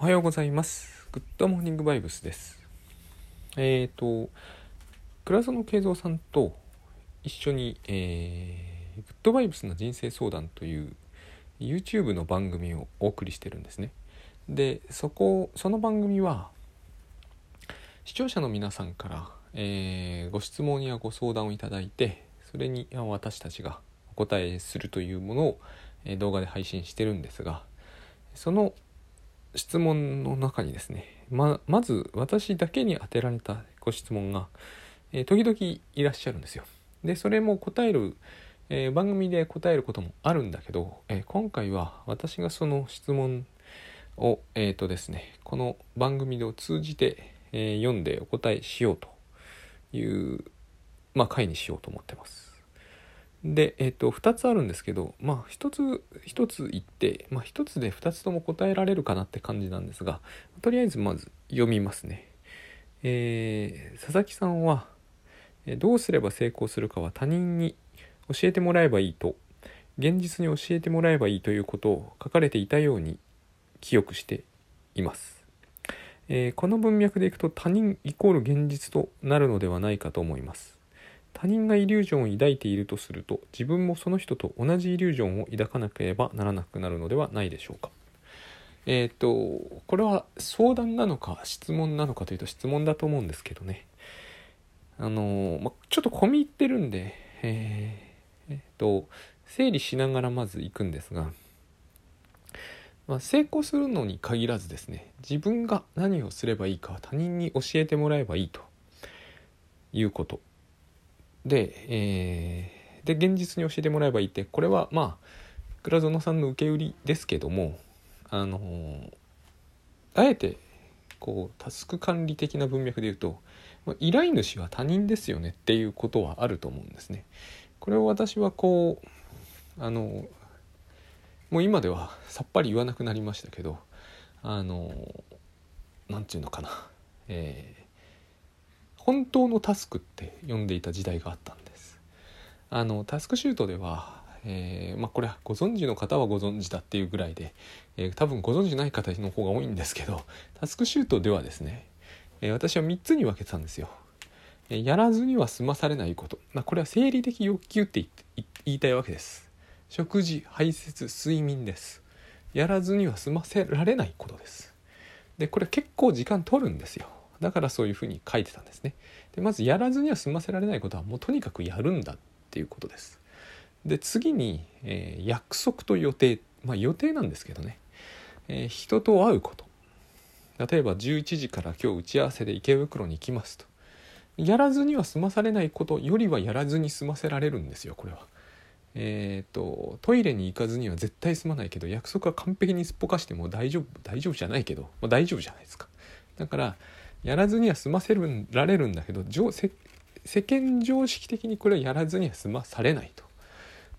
おはようございます。グッドモーニングバイブスです。えっ、と、倉園慶三さんと一緒に、えーグッドバイブスな人生相談という YouTube の番組をお送りしてるんですね。で、そこ、その番組は、視聴者の皆さんから、えーご質問やご相談をいただいて、それに私たちがお答えするというものを、え動画で配信してるんですが、その質問の中にですねままず私だけに当てられたご質問が、えー時々いらっしゃるんですよ。でそれも答える、えー番組で答えることもあるんだけど、えー今回は私がその質問をえっ、とですねこの番組を通じて、え読んでお答えしようというまあ回にしようと思ってます。で、えっ、と、2つあるんですけど、まあ、1つ、1つ言って、まあ、1つで2つとも答えられるかなって感じなんですが、とりあえずまず読みますね。えー佐々木さんは、どうすれば成功するかは他人に教えてもらえばいいと、現実に教えてもらえばいいということを書かれていたように記憶しています。えーこの文脈でいくと他人イコール現実となるのではないかと思います。他人がイリュージョンを抱いているとすると自分もその人と同じイリュージョンを抱かなければならなくなるのではないでしょうか。えっ、とこれは相談なのか質問なのかというと質問だと思うんですけどねあのま、ちょっと込み入ってるんでえーえっと整理しながらまず行くんですが、まあ、成功するのに限らずですね自分が何をすればいいか他人に教えてもらえばいいということで,、えーで現実に教えてもらえばいいってこれはまあ倉園さんの受け売りですけどもあのーあえてこうタスク管理的な文脈で言うとま依頼主は他人ですよねっていうことはあると思うんですね。これを私はこうあのもう今ではさっぱり言わなくなりましたけどあのなんていうのかな、えー本当のタスクって呼んでいた時代があったんです。あのタスクシュートでは、えーまあ、これはご存知の方はご存知だっていうぐらいで、えー多分ご存知ない方の方が多いんですけどタスクシュートではですね、えー私は3つに分けてたんですよ。えーやらずには済まされないこと、まあ、これは生理的欲求って言って言いたいわけです。食事排泄睡眠です。やらずには済ませられないことです。でこれ結構時間取るんですよ。だからそういうふうに書いてたんですね。でまずやらずには済ませられないことはもうとにかくやるんだっていうことです。で次に、えー約束と予定まあ予定なんですけどね、えー人と会うこと例えば11時から今日打ち合わせで池袋に行きますとやらずには済まされないことよりはやらずに済ませられるんですよこれは。えー、とトイレに行かずには絶対済まないけど約束は完璧にすっぽかしても大丈夫大丈夫じゃないけど、まあ、大丈夫じゃないですかだからやらずには済ませられるんだけど世間常識的にこれはやらずには済まされないと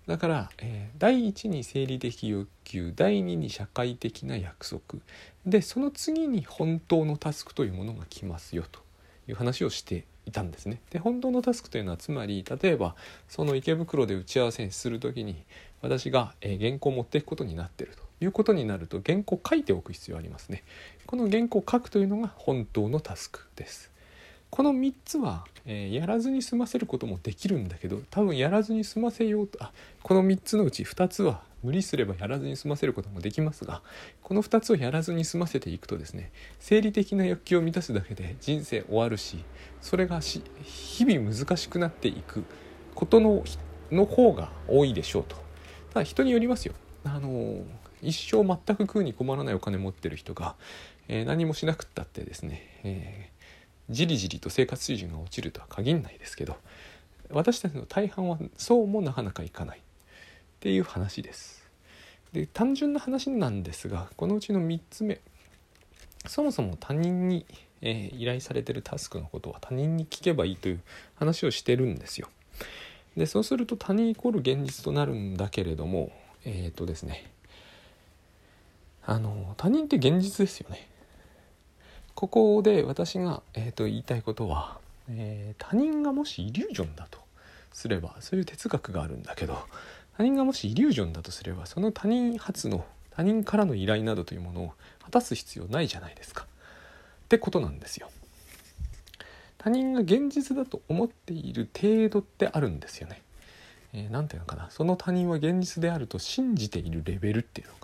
だから、えー第一に生理的欲求第二に社会的な約束でその次に本当のタスクというものが来ますよという話をしていたんですね。で本当のタスクというのはつまり例えばその池袋で打ち合わせにする時に私が、えー原稿を持っていくことになっているということになると原稿を書いておく必要ありますね。この原稿を書くというのが本当のタスクです。この3つは、えーやらずに済ませることもできるんだけど多分やらずに済ませようとあこの3つのうち2つは無理すればやらずに済ませることもできますがこの2つをやらずに済ませていくとですね生理的な欲求を満たすだけで人生終わるしそれが日々難しくなっていくことのの方が多いでしょうとただ人によりますよあの一生全く食うに困らないお金持ってる人が、えー何もしなくったってですね、えーじりじりと生活水準が落ちるとは限らないですけど私たちの大半はそうもなかなかいかないっていう話です。で単純な話なんですがこのうちの3つ目そもそも他人に、えー依頼されてるタスクのことは他人に聞けばいいという話をしてるんですよ。でそうすると他人イコール現実となるんだけれどもえっ、とですねあの他人って現実ですよね。ここで私が、えー、と言いたいことは、えー他人がもしイリュージョンだとすればそういう哲学があるんだけど他人がもしイリュージョンだとすればその他人発の他人からの依頼などというものを果たす必要ないじゃないですか。ってことなんですよ。他人が現実だと思っている程度ってあるんですよね。何、えー、て言うのかな。その他人は現実であると信じているレベルっていうの。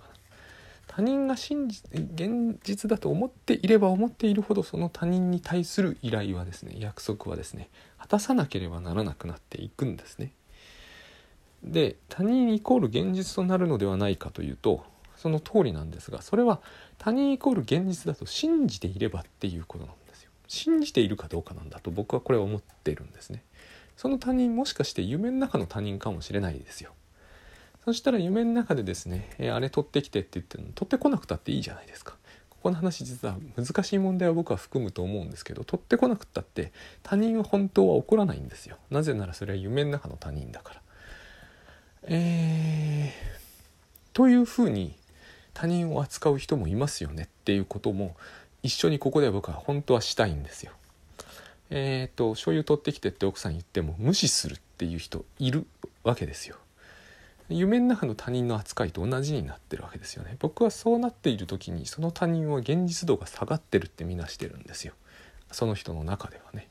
他人が信じ現実だと思っていれば思っているほどその他人に対する依頼はですね約束はですね果たさなければならなくなっていくんですね。で他人イコール現実となるのではないかというとその通りなんですがそれは他人イコール現実だと信じていればっていうことなんですよ。信じているかどうかなんだと僕はこれは思っているんですね。その他人もしかして夢の中の他人かもしれないですよ。そしたら夢の中でですね、えあれ取ってきてって言ってるの取ってこなくたっていいじゃないですかここの話実は難しい問題は僕は含むと思うんですけど取ってこなくったって他人は本当は起こらないんですよなぜならそれは夢の中の他人だからえー、というふうに他人を扱う人もいますよねっていうことも一緒にここでは僕は本当はしたいんですよ。えっ、ー、と醤油取ってきてって奥さん言っても無視するっていう人いるわけですよ。夢の中の他人の扱いと同じになってるわけですよね。僕はそうなっている時にその他人は現実度が下がってるって見なしてるんですよ。その人の中ではね。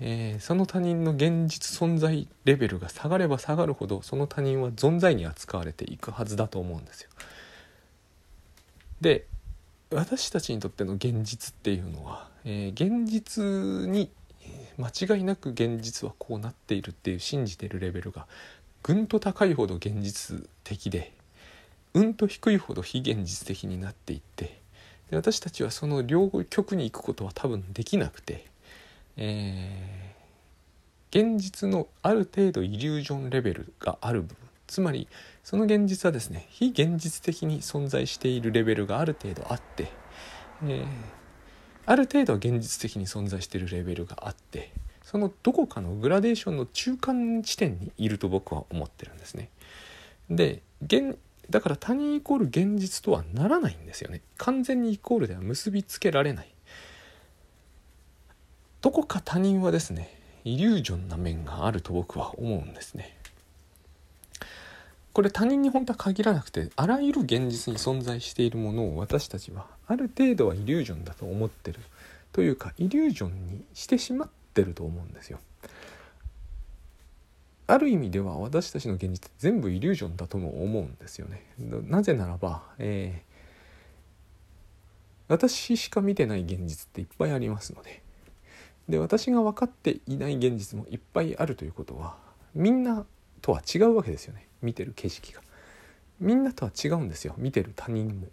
えー、その他人の現実存在レベルが下がれば下がるほどその他人は存在に扱われていくはずだと思うんですよ。で私たちにとっての現実っていうのは、えー、現実に間違いなく現実はこうなっているっていう信じてるレベルがぐんと高いほど現実的でうんと低いほど非現実的になっていってで私たちはその両極に行くことは多分できなくて。えー、現実のある程度イリュージョンレベルがある部分つまりその現実はですね非現実的に存在しているレベルがある程度あって、えー、ある程度は現実的に存在しているレベルがあってそのどこかのグラデーションの中間地点にいると僕は思ってるんですね。で現だから他人イコール現実とはならないんですよね。完全にイコールでは結びつけられない。どこか他人はですねイリュージョンな面があると僕は思うんですね。これ他人に本当は限らなくてあらゆる現実に存在しているものを私たちはある程度はイリュージョンだと思ってるというかイリュージョンにしてしまってると思うんですよ。ある意味では私たちの現実全部イリュージョンだとも思うんですよね。なぜならば、えー、私しか見てない現実っていっぱいありますので。で私が分かっていない現実もいっぱいあるということはみんなとは違うわけですよね。見てる景色が。みんなとは違うんですよ。見てる他人も。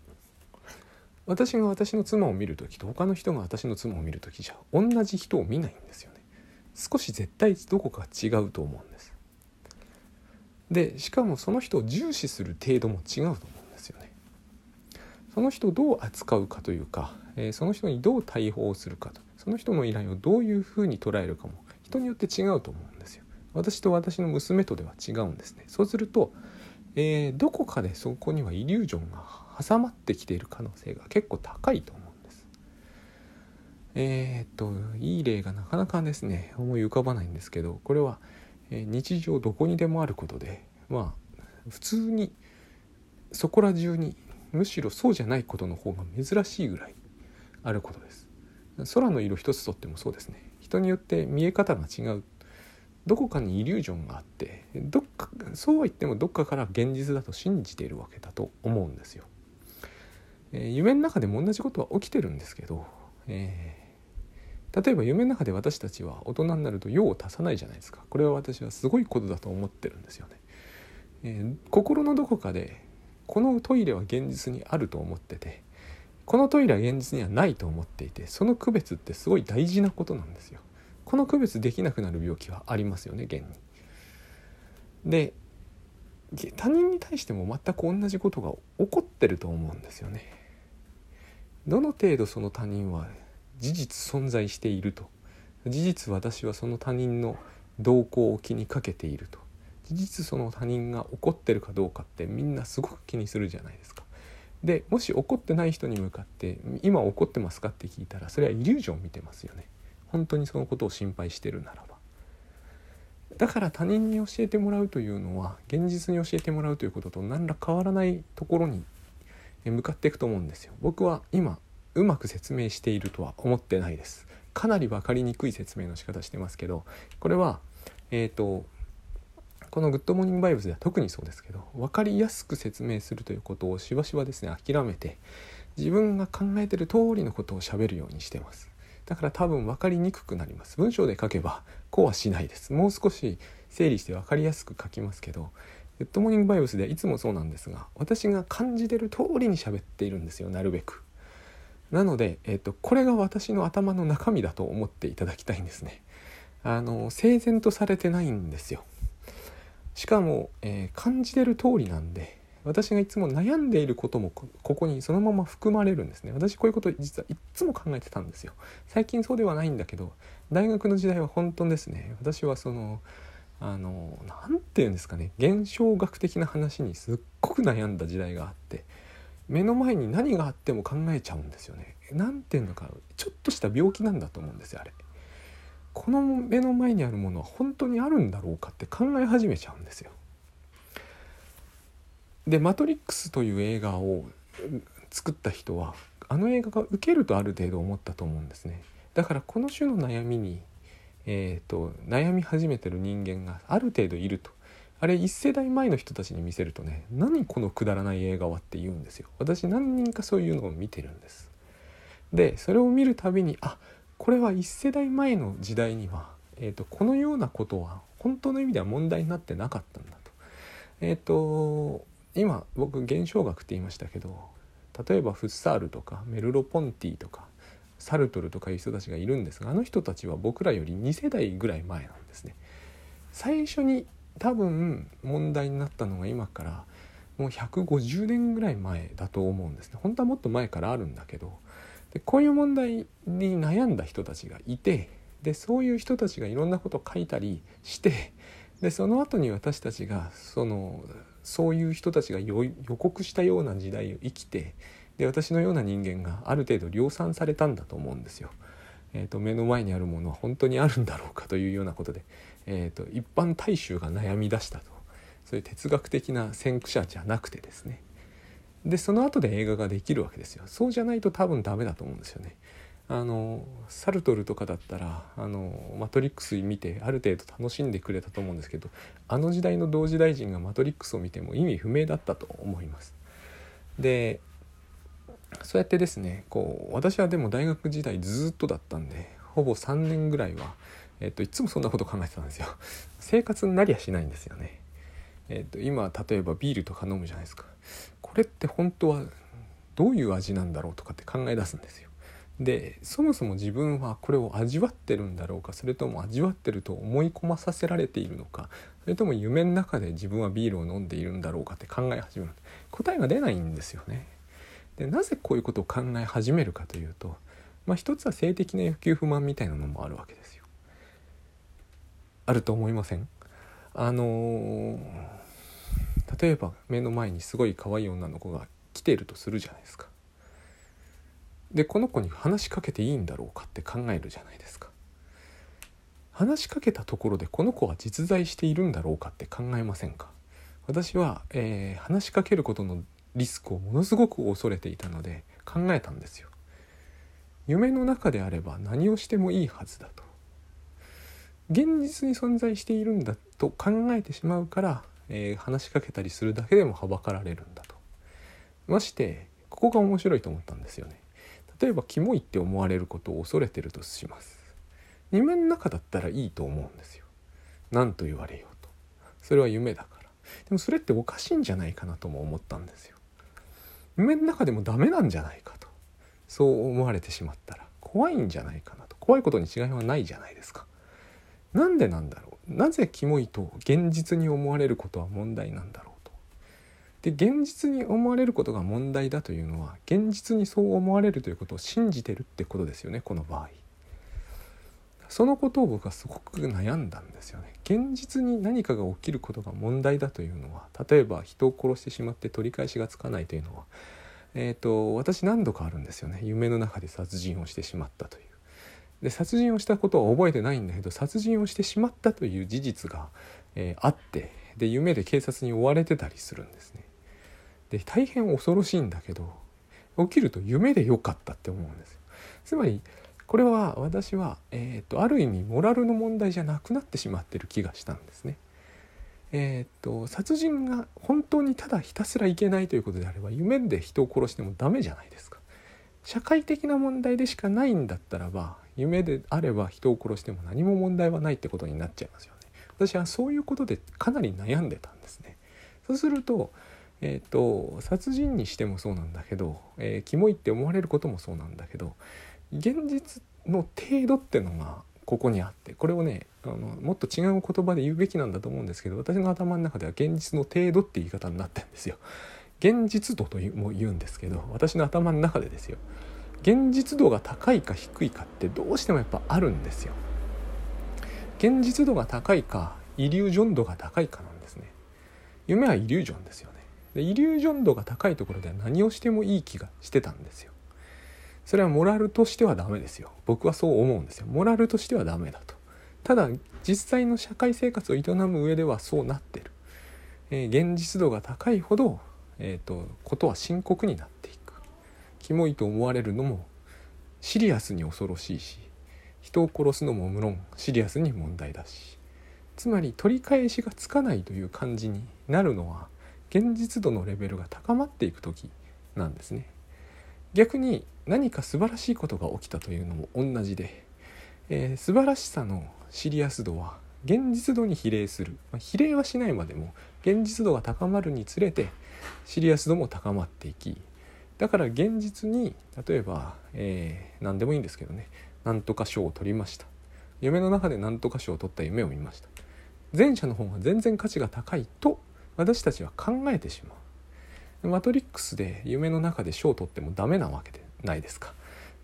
私が私の妻を見る時と他の人が私の妻を見る時じゃ同じ人を見ないんですよね少し絶対どこか違うと思うんですでしかもその人を重視する程度も違うと思うんですよねその人をどう扱うかというか、えー、その人にどう対応するかとその人の依頼をどういうふうに捉えるかも人によって違うと思うんですよ。私と私の娘とでは違うんですね。そうすると、えー、どこかでそこにはイリュージョンが挟まってきている可能性が結構高いと思うんです。えー、っといい例がなかなかですね思い浮かばないんですけどこれは、え、日常どこにでもあることでまあ普通にそこら中にむしろそうじゃないことの方が珍しいぐらいあることです。空の色一つとってもそうですね人によって見え方が違うどこかにイリュージョンがあってどっかそうは言ってもどっかから現実だと信じているわけだと思うんですよ。え、夢の中でも同じことは起きてるんですけど、えー、例えば夢の中で私たちは大人になると用を足さないじゃないですかこれは私はすごいことだと思ってるんですよね。えー、心のどこかでこのトイレは現実にあると思っててこのトイレは現実にはないと思っていてその区別ってすごい大事なことなんですよ。この区別できなくなる病気はありますよね現に。で他人に対しても全く同じことが起こってると思うんですよね。どの程度その他人は事実存在していると？事実私はその他人の動向を気にかけていると事実その他人が怒ってるかどうかってみんなすごく気にするじゃないですか。でもし怒ってない人に向かって「今怒ってますか?」って聞いたらそれはイリュージョン見てますよね本当にそのことを心配してるならばだから他人に教えてもらうというのは現実に教えてもらうということと何ら変わらないところに向かっていくと思うんですよ。僕は今うまく説明しているとは思ってないです。かなり分かりにくい説明の仕方してますけどこれはえっ、ー、とこの「グッドモーニングバイブス」では特にそうですけど分かりやすく説明するということをしばしばですね諦めて自分が考えてる通りのことをしゃべるようにしてます。だから多分分かりにくくなります。文章で書けばこうはしないです。もう少し整理して分かりやすく書きますけどグッドモーニングバイブスでいつもそうなんですが私が感じてる通りに喋っているんですよなるべく。なので、えーと、これが私の頭の中身だと思っていただきたいんですね。あの整然とされてないんですよ。しかも、えー、感じてる通りなんで私がいつも悩んでいることもここにそのまま含まれるんですね。私こういうこと実はいつも考えてたんですよ。最近そうではないんだけど大学の時代は本当ですね。私はそのあの何て言うんですかね現象学的な話にすっごく悩んだ時代があって目の前に何があっても考えちゃうんですよね。何て言うのかちょっとした病気なんだと思うんですよあれ。この目の前にあるものは本当にあるんだろうかって考え始めちゃうんですよ。で「マトリックス」という映画を作った人はあの映画が受けるとある程度思ったと思うんですね。だからこの種の悩みに、えーと、悩み始めてる人間がある程度いると。あれ1世代前の人たちに見せるとね何このくだらない映画はって言うんですよ。私何人かそういうのを見てるんです。でそれを見るたびにあこれは1世代前の時代には、えーと、このようなことは本当の意味では問題になってなかったんだと。えっ、ー、と今僕現象学って言いましたけど例えばフッサールとかメルロ・ポンティとかサルトルとかいう人たちがいるんですがあの人たちは僕らより2世代ぐらい前なんですね。最初に多分問題になったのが今からもう150年ぐらい前だと思うんですね。本当はもっと前からあるんだけどでこういう問題に悩んだ人たちがいてでそういう人たちがいろんなことを書いたりしてでその後に私たちがそのそういう人たちが予告したような時代を生きてで私のような人間がある程度量産されたんだと思うんですよ。えーと、目の前にあるものは本当にあるんだろうかというようなことで、えーと、一般大衆が悩み出したとそういう哲学的な先駆者じゃなくてですねでその後で映画ができるわけですよそうじゃないと多分ダメだと思うんですよね。あのサルトルとかだったらあのマトリックス見てある程度楽しんでくれたと思うんですけどあの時代の同時代人がマトリックスを見ても意味不明だったと思います。でそうやってですねこう私はでも大学時代ずっとだったんでほぼ3年ぐらいは、えっと、いつもそんなこと考えてたんですよ。生活になりゃしないんですよね。えっと、今例えばビールとか飲むじゃないですか。これって本当はどういう味なんだろうとかって考え出すんですよ。でそもそも自分はこれを味わってるんだろうかそれとも味わってると思い込まさせられているのかそれとも夢の中で自分はビールを飲んでいるんだろうかって考え始める答えが出ないんですよね。でなぜこういうことを考え始めるかというと、まあ、一つは性的な欲求不満みたいなのもあるわけですよ。あると思いません？あのー、例えば目の前にすごい可愛い女の子が来ているとするじゃないですか。でこの子に話しかけていいんだろうかって考えるじゃないですか話しかけたところでこの子は実在しているんだろうかって考えませんか？私は、えー、話しかけることのリスクをものすごく恐れていたので考えたんですよ。夢の中であれば何をしてもいいはずだと。現実に存在しているんだと考えてしまうから、えー、話しかけたりするだけでもはばかられるんだと。ましてここが面白いと思ったんですよね。例えばキモいって思われることを恐れてるとします。夢の中だったらいいと思うんですよ。何と言われようと。それは夢だから。でもそれっておかしいんじゃないかなとも思ったんですよ。夢の中でもダメなんじゃないかと。そう思われてしまったら怖いんじゃないかなと。怖いことに違いはないじゃないですか。なんでなんだろう。なぜキモいと現実に思われることは問題なんだろうと。で現実に思われることが問題だというのは現実にそう思われるということを信じてるってことですよねこの場合。そのことを僕はすごく悩んだんですよね。現実に何かが起きることが問題だというのは例えば人を殺してしまって取り返しがつかないというのはえーと、私何度かあるんですよね。夢の中で殺人をしてしまったという。で殺人をしたことは覚えてないんだけど殺人をしてしまったという事実が、えー、あってで夢で警察に追われてたりするんですね。で大変恐ろしいんだけど起きると夢でよかったって思うんですよ。つまりこれは私は、えーと、ある意味モラルの問題じゃなくなってしまってる気がしたんですね。えーと、殺人が本当にただひたすらいけないということであれば夢で人を殺してもダメじゃないですか。社会的な問題でしかないんだったらば夢であれば人を殺しても何も問題はないってことになっちゃいますよね。私はそういうことでかなり悩んでたんですね。そうすると,、えーと、と殺人にしてもそうなんだけど、えー、キモいって思われることもそうなんだけど現実の程度ってのがここにあってこれをねあのもっと違う言葉で言うべきなんだと思うんですけど私の頭の中では現実の程度って言い方になってるんですよ。現実度とも言うんですけど私の頭の中でですよ現実度が高いか低いかってどうしてもやっぱあるんですよ。現実度が高いかイリュージョン度が高いかなんですね。夢はイリュージョンですよね。でイリュージョン度が高いところでは何をしてもいい気がしてたんですよ。それはモラルとしてはダメですよ。僕はそう思うんですよ。モラルとしてはダメだと。ただ実際の社会生活を営む上ではそうなってる、えー、現実度が高いほど、えーと、ことは深刻になっていく。キモいと思われるのもシリアスに恐ろしいし人を殺すのも無論シリアスに問題だし。つまり取り返しがつかないという感じになるのは現実度のレベルが高まっていく時なんですね。逆に何か素晴らしいことが起きたというのも同じで、えー、素晴らしさのシリアス度は現実度に比例する、まあ、比例はしないまでも現実度が高まるにつれてシリアス度も高まっていきだから現実に例えば、えー、何でもいいんですけどね何とか賞を取りました。夢の中で何とか賞を取った夢を見ました。前者の方が全然価値が高いと私たちは考えてしまう。マトリックスで夢の中で賞を取ってもダメなわけでないですか？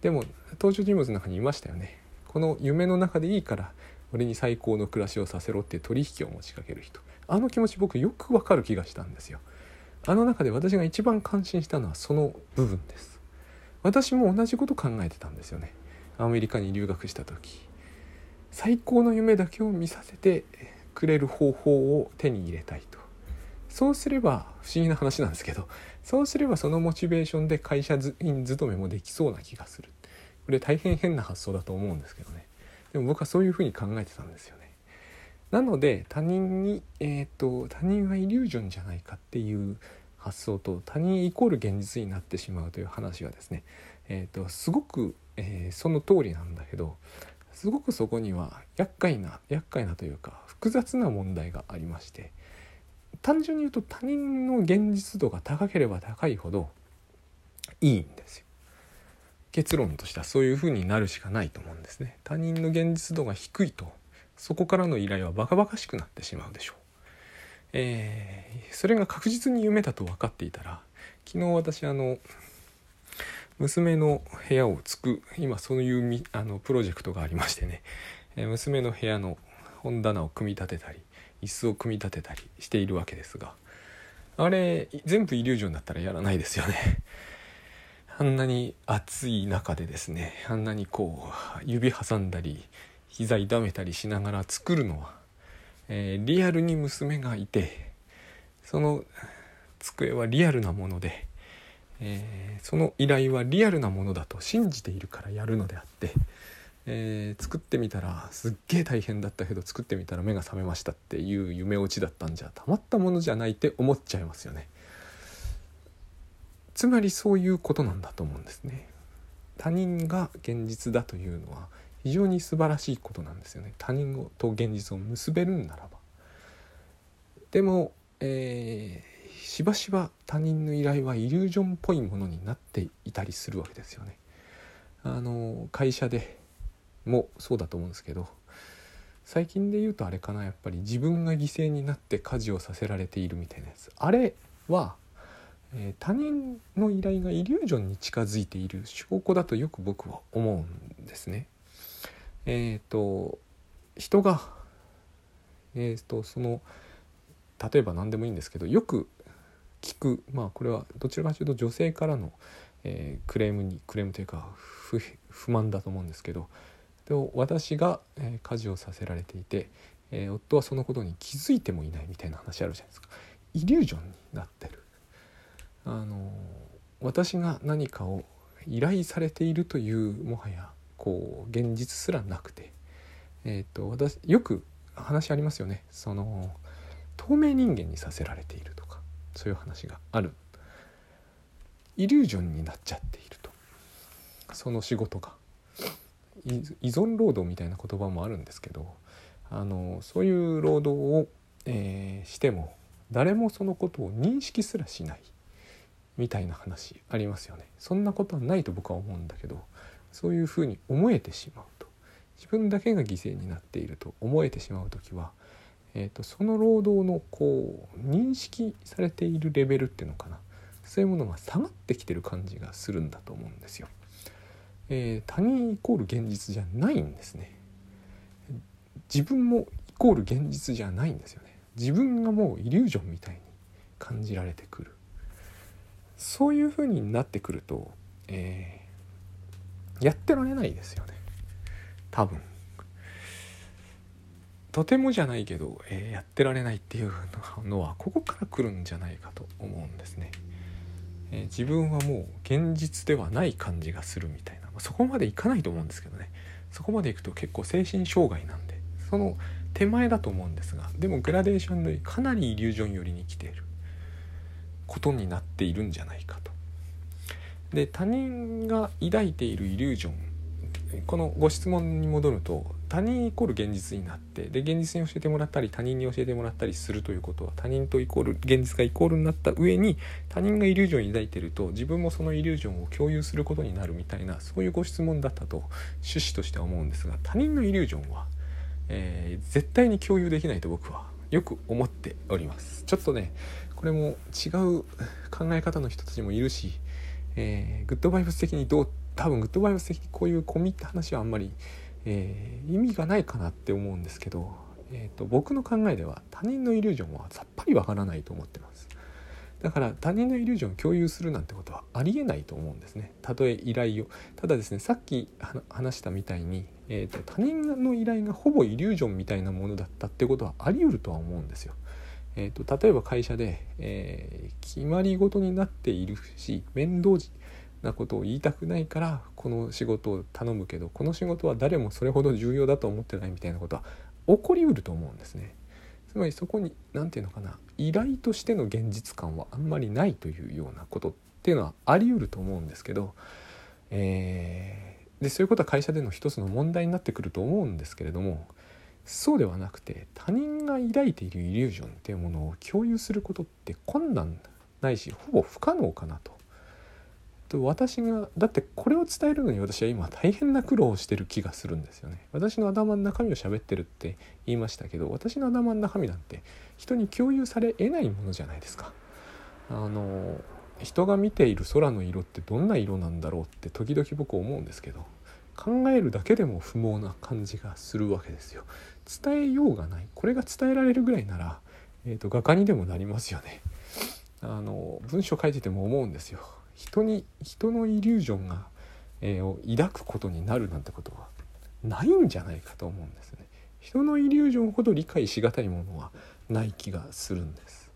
でも登場人物の中にいましたよね。この夢の中でいいから俺に最高の暮らしをさせろって取引を持ちかける人。あの気持ち僕よくわかる気がしたんですよ。あの中で私が一番感心したのはその部分です。私も同じこと考えてたんですよね。アメリカに留学した時。最高の夢だけを見させてくれる方法を手に入れたいと。そうすれば不思議な話なんですけどそうすればそのモチベーションで会社員勤めもできそうな気がする。これ大変変な発想だと思うんですけどね。でも僕はそういうふうに考えてたんですよね。なので他人にえっ、と他人はイリュージョンじゃないかっていう発想と他人イコール現実になってしまうという話はですねえーと、すごく、えー、その通りなんだけどすごくそこには厄介な厄介なというか複雑な問題がありまして単純に言うと他人の現実度が高ければ高いほどいいんですよ。結論としてはそういうふうになるしかないと思うんですね。他人の現実度が低いとそこからの依頼はバカバカしくなってしまうでしょう。えー、それが確実に夢だと分かっていたら昨日私あの娘の部屋をつく今そういうみあのプロジェクトがありましてね、えー、娘の部屋の本棚を組み立てたり椅子を組み立てたりしているわけですがあれ全部イリュージョンだったらやらないですよね。あんなに暑い中でですねあんなにこう指挟んだり膝痛めたりしながら作るのは、えー、リアルに娘がいてその机はリアルなもので、えー、その依頼はリアルなものだと信じているからやるのであってえー、作ってみたらすっげえ大変だったけど作ってみたら目が覚めましたっていう夢落ちだったんじゃたまったものじゃないって思っちゃいますよね。つまりそういうことなんだと思うんですね。他人が現実だというのは非常に素晴らしいことなんですよね。他人と現実を結べるんならば。でも、えー、しばしば他人の依頼はイリュージョンっぽいものになっていたりするわけですよね。あの会社でもそうだと思うんですけど最近で言うとあれかなやっぱり自分が犠牲になって家事をさせられているみたいなやつあれは、えー、他人の依頼がイリュージョンに近づいている証拠だとよく僕は思うんですね。えっ、ー、と人がえっ、ー、とその例えば何でもいいんですけどよく聞くまあこれはどちらかというと女性からの、えー、クレームにクレームというか不満だと思うんですけどで私が、え、家事をさせられていて、え、夫はそのことに気づいてもいないみたいな話あるじゃないですか。イリュージョンになってる。あの私が何かを依頼されているというもはやこう現実すらなくて、えーと、私よく話ありますよね。その透明人間にさせられているとかそういう話がある。イリュージョンになっちゃっていると。その仕事が。依存労働みたいな言葉もあるんですけどあのそういう労働を、えー、しても誰もそのことを認識すらしないみたいな話ありますよね。そんなことはないと僕は思うんだけどそういうふうに思えてしまうと。自分だけが犠牲になっていると思えてしまう時は、えーと、その労働のこう認識されているレベルっていうのかな。そういうものが下がってきてる感じがするんだと思うんですよ。えー、他人イコール現実じゃないんですね。自分もイコール現実じゃないんですよね。自分がもうイリュージョンみたいに感じられてくる。そういう風になってくると、えー、やってられないですよね多分とてもじゃないけど、えー、やってられないっていうのはここから来るんじゃないかと思うんですね、えー、自分はもう現実ではない感じがするみたいなそこまでいかないと思うんですけどね。そこまでいくと結構精神障害なんで。その手前だと思うんですがでもグラデーションでかなりイリュージョン寄りに来ている。ことになっているんじゃないかと。で他人が抱いているイリュージョンこのご質問に戻ると他人イコール現実になってで現実に教えてもらったり他人に教えてもらったりするということは他人とイコール現実がイコールになった上に他人がイリュージョンを抱いてると自分もそのイリュージョンを共有することになるみたいなそういうご質問だったと趣旨としては思うんですが他人のイリュージョンは、えー、絶対に共有できないと僕はよく思っております。ちょっとねこれも違う考え方の人たちもいるし、えー、グッドバイブス的にどうって多分グッドバイブス的にこういう込みって話はあんまり、えー、意味がないかなって思うんですけど、えーと、僕の考えでは他人のイリュージョンはさっぱりわからないと思ってます。だから他人のイリュージョンを共有するなんてことはありえないと思うんですね。たとえ依頼を。ただですね、さっき話したみたいに、えーと、他人の依頼がほぼイリュージョンみたいなものだったってことはあり得るとは思うんですよ。えーと、例えば会社で、えー、決まり事になっているし面倒なことを言いたくないからこの仕事を頼むけどこの仕事は誰もそれほど重要だと思ってないみたいなことは起こりうると思うんですね。つまりそこに何て言うのかな依頼としての現実感はあんまりないというようなことっていうのはありうると思うんですけど、えー、でそういうことは会社での一つの問題になってくると思うんですけれどもそうではなくて他人が抱いているイリュージョンっていうものを共有することって困難ないしほぼ不可能かなと。と私がだってこれを伝えるのに私は今大変な苦労をしてる気がするんですよね。私の頭の中身を喋ってるって言いましたけど私の頭の中身なんて人に共有されえないものじゃないですか。あの人が見ている空の色ってどんな色なんだろうって時々僕思うんですけど考えるだけでも不毛な感じがするわけですよ。伝えようがないこれが伝えられるぐらいなら、えーと、画家にでもなりますよね。あの文章書いてても思うんですよ。人に人のイリュージョンが、えー、を抱くことになるなんてことはないんじゃないかと思うんですね。人のイリュージョンほど理解しがたいものはない気がするんです。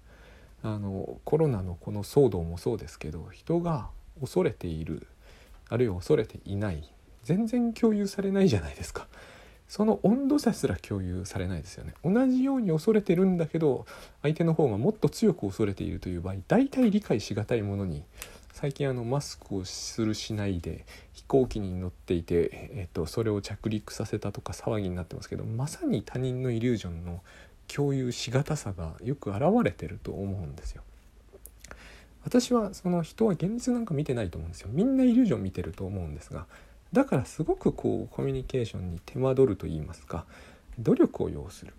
あのコロナのこの騒動もそうですけど人が恐れているあるいは恐れていない全然共有されないじゃないですか。その温度差すら共有されないですよね同じように恐れてるんだけど相手の方がもっと強く恐れているという場合大体理解しがたいものに最近あのマスクをするしないで飛行機に乗っていて、えっと、それを着陸させたとか騒ぎになってますけどまさに他人のイリュージョンの共有しがたさがよく現れてると思うんですよ。私はその人は現実なんか見てないと思うんですよ。みんなイリュージョン見てると思うんですがだからすごくこうコミュニケーションに手間取ると言いますか努力を要する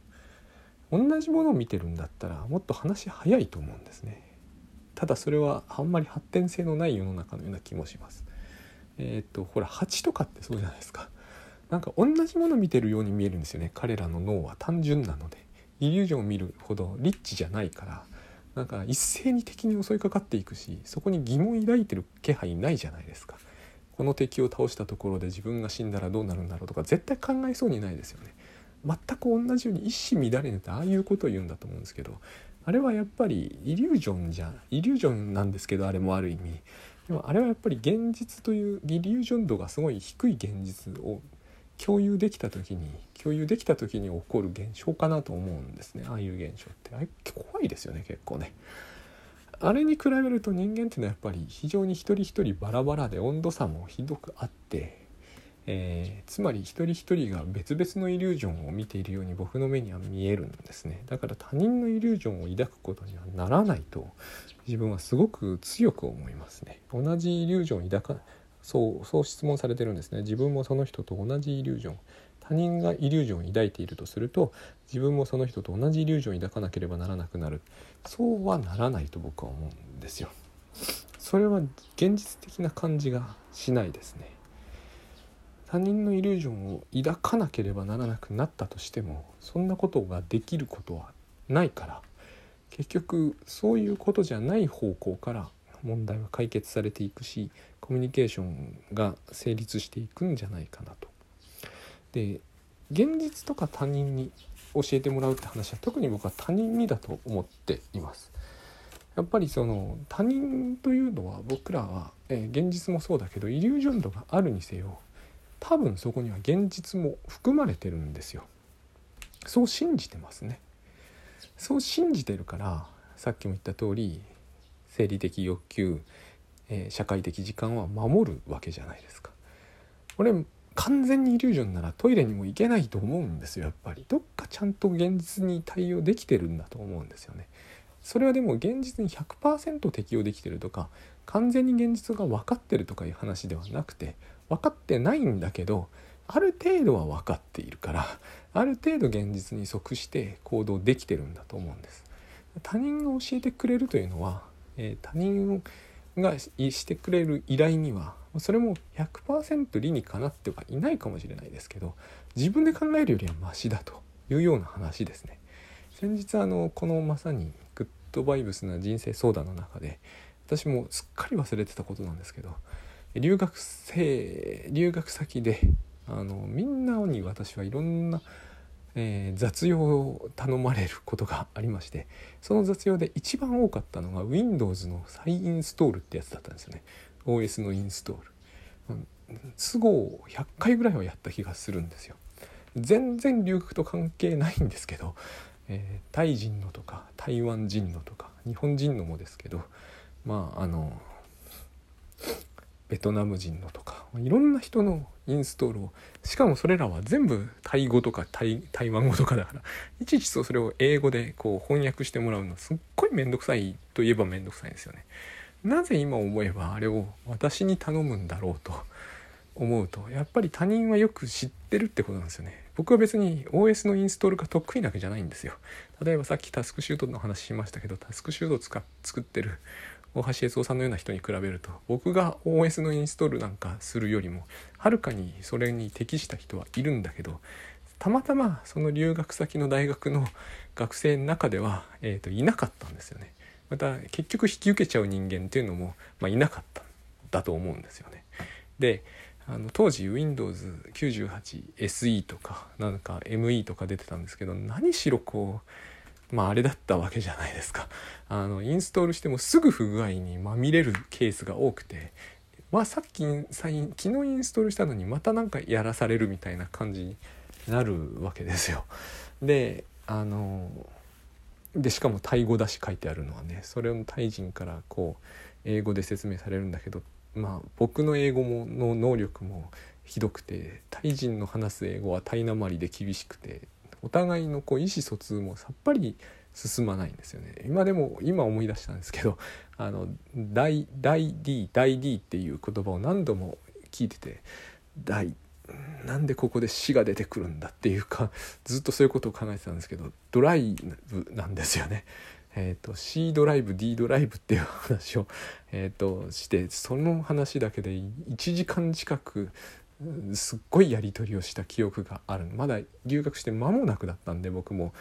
同じものを見てるんだったらもっと話早いと思うんですねただそれはあんまり発展性のない世の中のような気もします。えっ、とほら蜂とかってそうじゃないですか。なんか同じもの見てるように見えるんですよね。彼らの脳は単純なので。イリュージョンを見るほどリッチじゃないから。なんか一斉に敵に襲いかかっていくしそこに疑問抱いてる気配ないじゃないですか。この敵を倒したところで自分が死んだらどうなるんだろうとか絶対考えそうにないですよね。全く同じように一糸乱れぬってああいうことを言うんだと思うんですけどあれはやっぱりイリュージョンじゃイリュージョンなんですけどあれもある意味。でもあれはやっぱり現実というイリュージョン度がすごい低い現実を共有できた時に共有できた時に起こる現象かなと思うんですね。ああいう現象って。あれ怖いですよね結構ね。あれに比べると人間っていうのはやっぱり非常に一人一人バラバラで温度差もひどくあって、えー、つまり一人一人が別々のイリュージョンを見ているように僕の目には見えるんですねだから他人のイリュージョンを抱くことにはならないと自分はすごく強く思いますね同じイリュージョンを抱かそうそう質問されてるんですね自分もその人と同じイリュージョン他人がイリュージョンを抱いているとすると自分もその人と同じイリュージョンを抱かなければならなくなるそうはならないと僕は思うんですよ。それは現実的な感じがしないですね。他人のイリュージョンを抱かなければならなくなったとしてもそんなことができることはないから結局そういうことじゃない方向から問題は解決されていくしコミュニケーションが成立していくんじゃないかなとで現実とか他人に教えてもらうって話は特に僕は他人にだと思っています。やっぱりその他人というのは僕らは、えー、現実もそうだけどイリュージョン度があるにせよ多分そこには現実も含まれてるんですよ。そう信じてますね。そう信じてるからさっきも言った通り生理的欲求、えー、社会的時間は守るわけじゃないですか。これ完全にイリュージョンならトイレにも行けないと思うんですよやっぱりどっかちゃんと現実に対応できてるんだと思うんですよねそれはでも現実に100%適用できてるとか完全に現実が分かってるとかいう話ではなくて分かってないんだけどある程度は分かっているからある程度現実に即して行動できてるんだと思うんです他人が教えてくれるというのは、えー、他人がしてくれる依頼にはそれも100%理にかなってはいないかもしれないですけど自分で考えるよりはマシだというような話ですね。先日あのこのまさにグッドバイブスな人生相談の中で私もすっかり忘れてたことなんですけど留学生留学先であのみんなに私はいろんなえー、雑用を頼まれることがありましてその雑用で一番多かったのが Windows の再インストールってやつだったんですよね。OS のインストール。都合100回ぐらいはやった気がするんですよ。全然留学と関係ないんですけど、えー、タイ人のとか台湾人のとか日本人のもですけどまああのベトナム人のとかいろんな人のインストールをしかもそれらは全部タイ語とかタイ台湾語とかだからいちいちとそれを英語でこう翻訳してもらうのすっごい面倒くさいといえば面倒くさいんですよね。なぜ今思えばあれを私に頼むんだろうと思うとやっぱり他人はよく知ってるってことなんですよね。僕は別に OS のインストールが得意なわけじゃないんですよ。例えばさっきタスクシュートの話しましたけどタスクシュートを使作ってる大橋悦夫さんのような人に比べると僕が OS のインストールなんかするよりもはるかにそれに適した人はいるんだけどたまたまその留学先の大学の学生の中では、えーと、いなかったんですよね。また結局引き受けちゃう人間っていうのも、まあ、いなかったんだと思うんですよね。であの当時 Windows98SE とかなんか ME とか出てたんですけど何しろこうまああれだったわけじゃないですか。あのインストールしてもすぐ不具合にまみれるケースが多くて、まあさっき昨日インストールしたのにまた何かやらされるみたいな感じになるわけですよ。で、あのでしかもタイ語だし書いてあるのはねそれをタイ人からこう英語で説明されるんだけどまあ僕の英語もの能力もひどくてタイ人の話す英語はタイなまりで厳しくてお互いのこう意思疎通もさっぱり進まないんですよね今でも今思い出したんですけど あの大大 D 大 D っていう言葉を何度も聞いてて大なんでここで死が出てくるんだっていうか ずっとそういうことを考えてたんですけどドライブなんですよね。えーと、C ドライブ D ドライブっていう話を、えーとしてその話だけで1時間近くすっごいやり取りをした記憶があるまだ留学して間もなくだったんで僕も。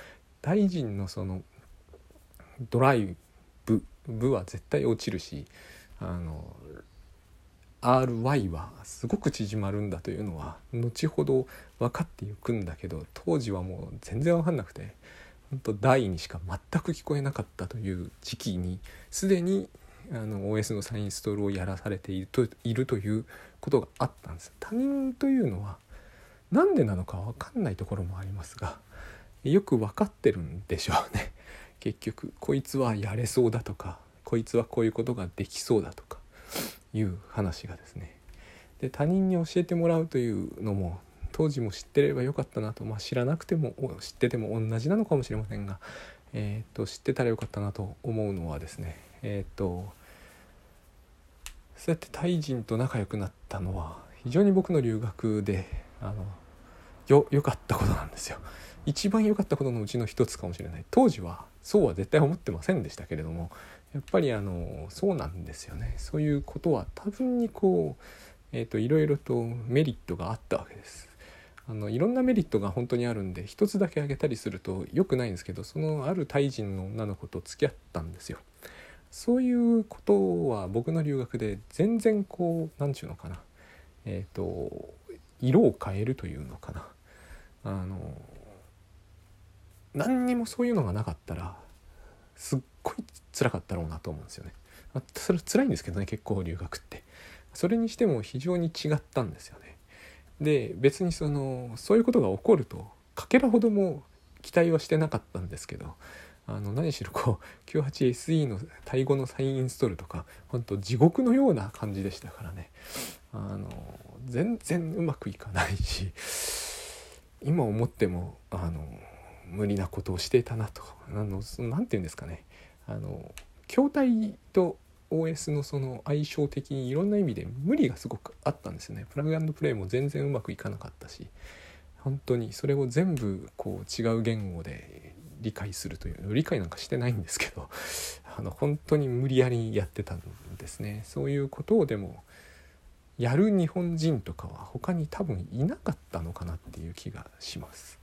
大臣のそのドライブ部は絶対落ちるしあの RY はすごく縮まるんだというのは後ほど分かっていくんだけど当時はもう全然分かんなくて本当大にしか全く聞こえなかったという時期にすでにあの OS のサインストールをやらされているといるということがあったんです。他人というのは何でなのか分かんないところもありますがよく分かってるんでしょうね。結局こいつはやれそうだとかこいつはこういうことができそうだとかいう話がですね。で他人に教えてもらうというのも当時も知ってればよかったなと、まあ、知らなくても知ってても同じなのかもしれませんが、えーと、知ってたらよかったなと思うのはですねえっ、とそうやってタイ人と仲良くなったのは非常に僕の留学であのよ良かったことなんですよ。一番良かったことのうちの一つかもしれない当時はそうは絶対思ってませんでしたけれどもやっぱりあのそうなんですよねそういうことは多分にこう、えーと、いろいろとメリットがあったわけです。あのいろんなメリットが本当にあるんで一つだけ挙げたりすると良くないんですけどそのあるタイ人の女の子と付き合ったんですよ。そういうことは僕の留学で全然こう何ちゅうのかなえっ、ー、と色を変えるというのかなあの何にもそういうのがなかったらすっごい辛かったろうなと思うんですよね。それ辛いんですけどね結構留学って。それにしても非常に違ったんですよね。で別にそのそういうことが起こるとかけらほども期待はしてなかったんですけどあの何しろこう 98SE のタイ語のサインストールとか本当地獄のような感じでしたからね。あの全然うまくいかないし今思ってもあの無理なことをしていたなと。何て言うんですかね。あの筐体と OS のその相性的にいろんな意味で無理がすごくあったんですよね。プラグプレイも全然うまくいかなかったし本当にそれを全部こう違う言語で理解するという理解なんかしてないんですけど あの本当に無理やりやってたんですねそういうことをでもやる日本人とかは他に多分いなかったのかなっていう気がします。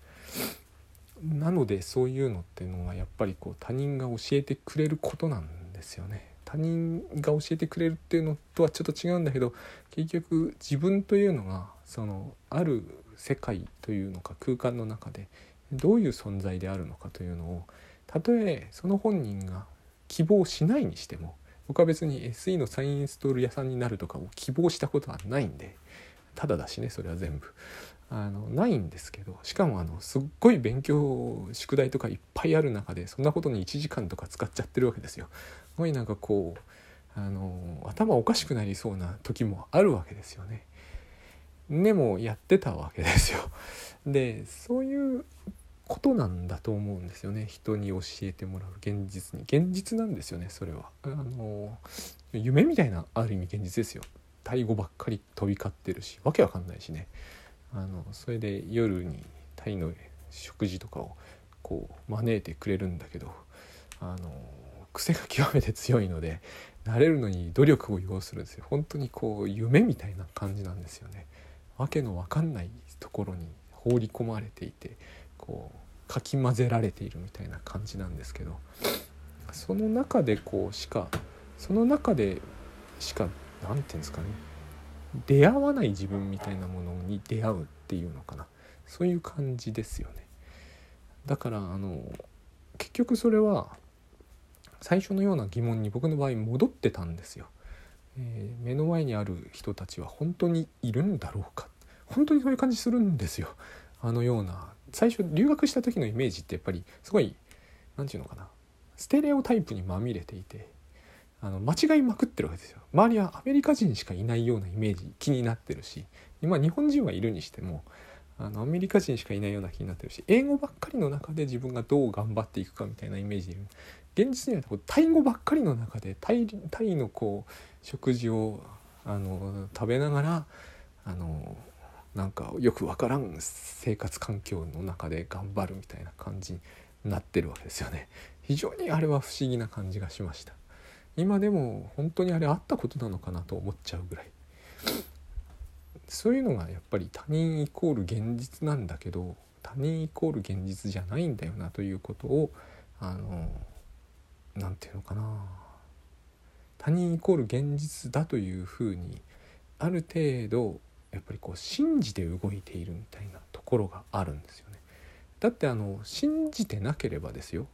なのでそういうのっていうのはやっぱりこう他人が教えてくれることなんですよね。他人が教えてくれるっていうのとはちょっと違うんだけど結局自分というのがそのある世界というのか空間の中でどういう存在であるのかというのをたとえその本人が希望しないにしても僕は別に SE のサインインストール屋さんになるとかを希望したことはないんでただだしねそれは全部あのないんですけどしかもあのすっごい勉強宿題とかいっぱいある中でそんなことに1時間とか使っちゃってるわけですよ。すごいなんかこうあの頭おかしくなりそうな時もあるわけですよね。でもやってたわけですよ。でそういうことなんだと思うんですよね。人に教えてもらう現実に。現実なんですよねそれは。あの夢みたいなある意味現実ですよ。タイ語ばっかり飛び交ってるしわけわかんないしね。あのそれで夜にタイの食事とかをこう招いてくれるんだけどあの癖が極めて強いので慣れるのに努力を要するんですよ。本当にこう夢みたいな感じなんですよね。わけのわかんないところに放り込まれていてこうかき混ぜられているみたいな感じなんですけどその中でこうしかその中でしか何て言うんですかね出会わない自分みたいなものに出会うっていうのかなそういう感じですよね。だからあの結局それは最初のような疑問に僕の場合戻ってたんですよ。えー、目の前にある人たちは本当にいるんだろうか本当にそういう感じするんですよあのような最初留学した時のイメージってやっぱりすごい何て言うのかな。ステレオタイプにまみれていてあの間違いまくってるわけですよ。周りはアメリカ人しかいないようなイメージ気になってるし今日本人はいるにしてもあのアメリカ人しかいないような気になってるし英語ばっかりの中で自分がどう頑張っていくかみたいなイメージで現実にはタイ語ばっかりの中でタイタイのこう食事をあの食べながらあのなんかよくわからん生活環境の中で頑張るみたいな感じになってるわけですよね。非常にあれは不思議な感じがしました。今でも本当にあれあったことなのかなと思っちゃうぐらい。そういうのがやっぱり他人イコール現実なんだけど他人イコール現実じゃないんだよなということをあの何て言うのかな。他人イコール現実だというふうにある程度やっぱりこう信じて動いているみたいなところがあるんですよね。だってあの信じてなければですよ。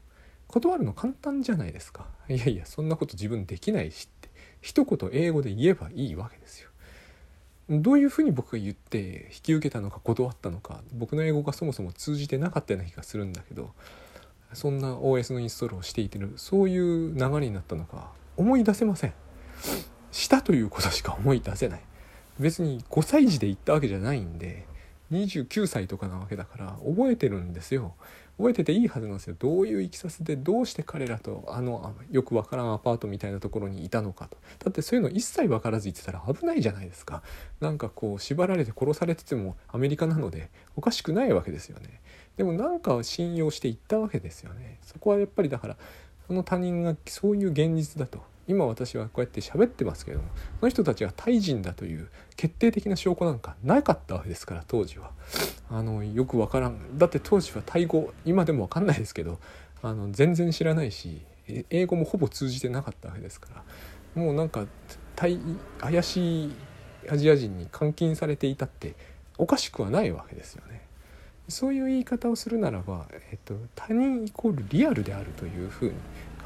断るの簡単じゃないですか。いやいやそんなこと自分できないしって一言英語で言えばいいわけですよ。どういうふうに僕が言って引き受けたのか断ったのか僕の英語がそもそも通じてなかったような気がするんだけどそんな OS のインストールをしていてるそういう流れになったのか思い出せません。したということしか思い出せない。別に5歳児で行ったわけじゃないんで29歳とかなわけだから覚えてるんですよ。覚えてていいはずなんですよ。どういういきさつでどうして彼らとあのよくわからんアパートみたいなところにいたのかと。だってそういうの一切分からず言ってたら危ないじゃないですか。なんかこう縛られて殺されててもアメリカなのでおかしくないわけですよね。でもなんか信用していったわけですよね。そこはやっぱりだからその他人がそういう現実だと。今私はこうやって喋ってますけどもその人たちがタイ人だという決定的な証拠なんかなかったわけですから当時は。あのよくわからん。だって当時はタイ語今でもわかんないですけどあの全然知らないし英語もほぼ通じてなかったわけですから。もうなんか怪しいアジア人に監禁されていたっておかしくはないわけですよね。そういう言い方をするならば、えっと、他人イコールリアルであるというふうに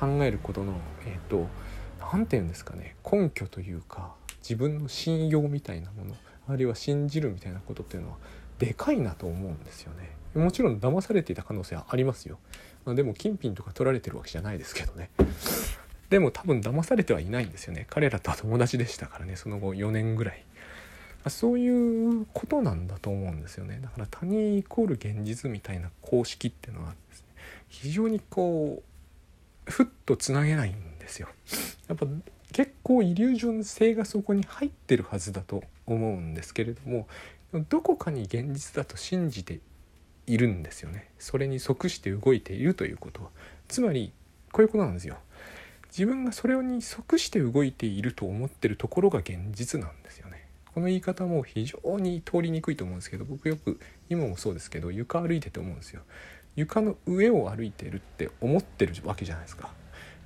考えることの、えっと、何て言うんですかね。根拠というか自分の信用みたいなものあるいは信じるみたいなことっていうのはでかいなと思うんですよね。もちろん騙されていた可能性はありますよ、まあ、でも金品とか取られてるわけじゃないですけどね。でも多分騙されてはいないんですよね。彼らとは友達でしたからねその後4年ぐらい。そういうことなんだと思うんですよね。だから他人イコール現実みたいな公式っていうのはですね。非常にこうふっとつなげないんですよ。やっぱ結構イリュージョン性がそこに入ってるはずだと思うんですけれどもどこかに現実だと信じているんですよね。それに即して動いているということは。つまりこういうことなんですよ。自分がそれに即して動いていると思ってるところが現実なんですよね。この言い方も非常に通りにくいと思うんですけど僕よく今もそうですけど床歩いてて思うんですよ。床の上を歩いてるって思ってるわけじゃないですか。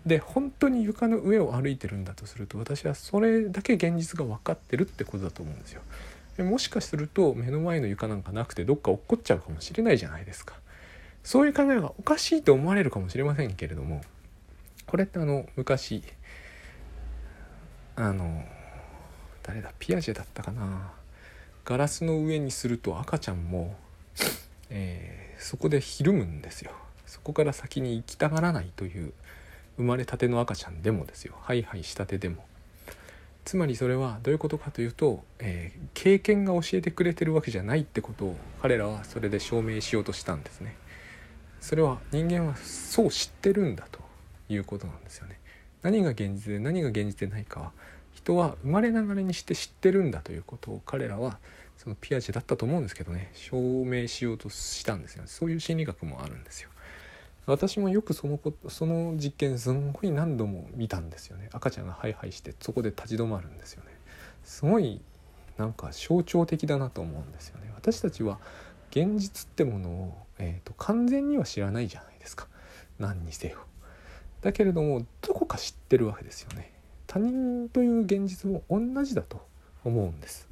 で本当に床の上を歩いてるんだとすると私はそれだけ現実が分かってるってことだと思うんですよ。もしかすると目の前の床なんかなくてどっか落っこっちゃうかもしれないじゃないですか。そういう考えがおかしいと思われるかもしれませんけれどもこれってあの昔あの誰だピアジェだったかなガラスの上にすると赤ちゃんも、えー、そこでひるむんですよそこから先に行きたがらないという生まれたての赤ちゃんでもですよ。ハイハイしたてでも。つまりそれはどういうことかというと、えー、経験が教えてくれてるわけじゃないってことを彼らはそれで証明しようとしたんですね。それは人間はそう知ってるんだということなんですよね。何が現実で何が現実でないかは人は生まれながらにして知ってるんだということを彼らはそのピアジェだったと思うんですけどね。証明しようとしたんですよそういう心理学もあるんですよ。私もよくそのこその実験すんごい何度も見たんですよね。赤ちゃんがハイハイしてそこで立ち止まるんですよね。すごいなんか象徴的だなと思うんですよね。私たちは現実ってものを、えーと、完全には知らないじゃないですか。何にせよ。だけれどもどこか知ってるわけですよね。他人という現実も同じだと思うんです。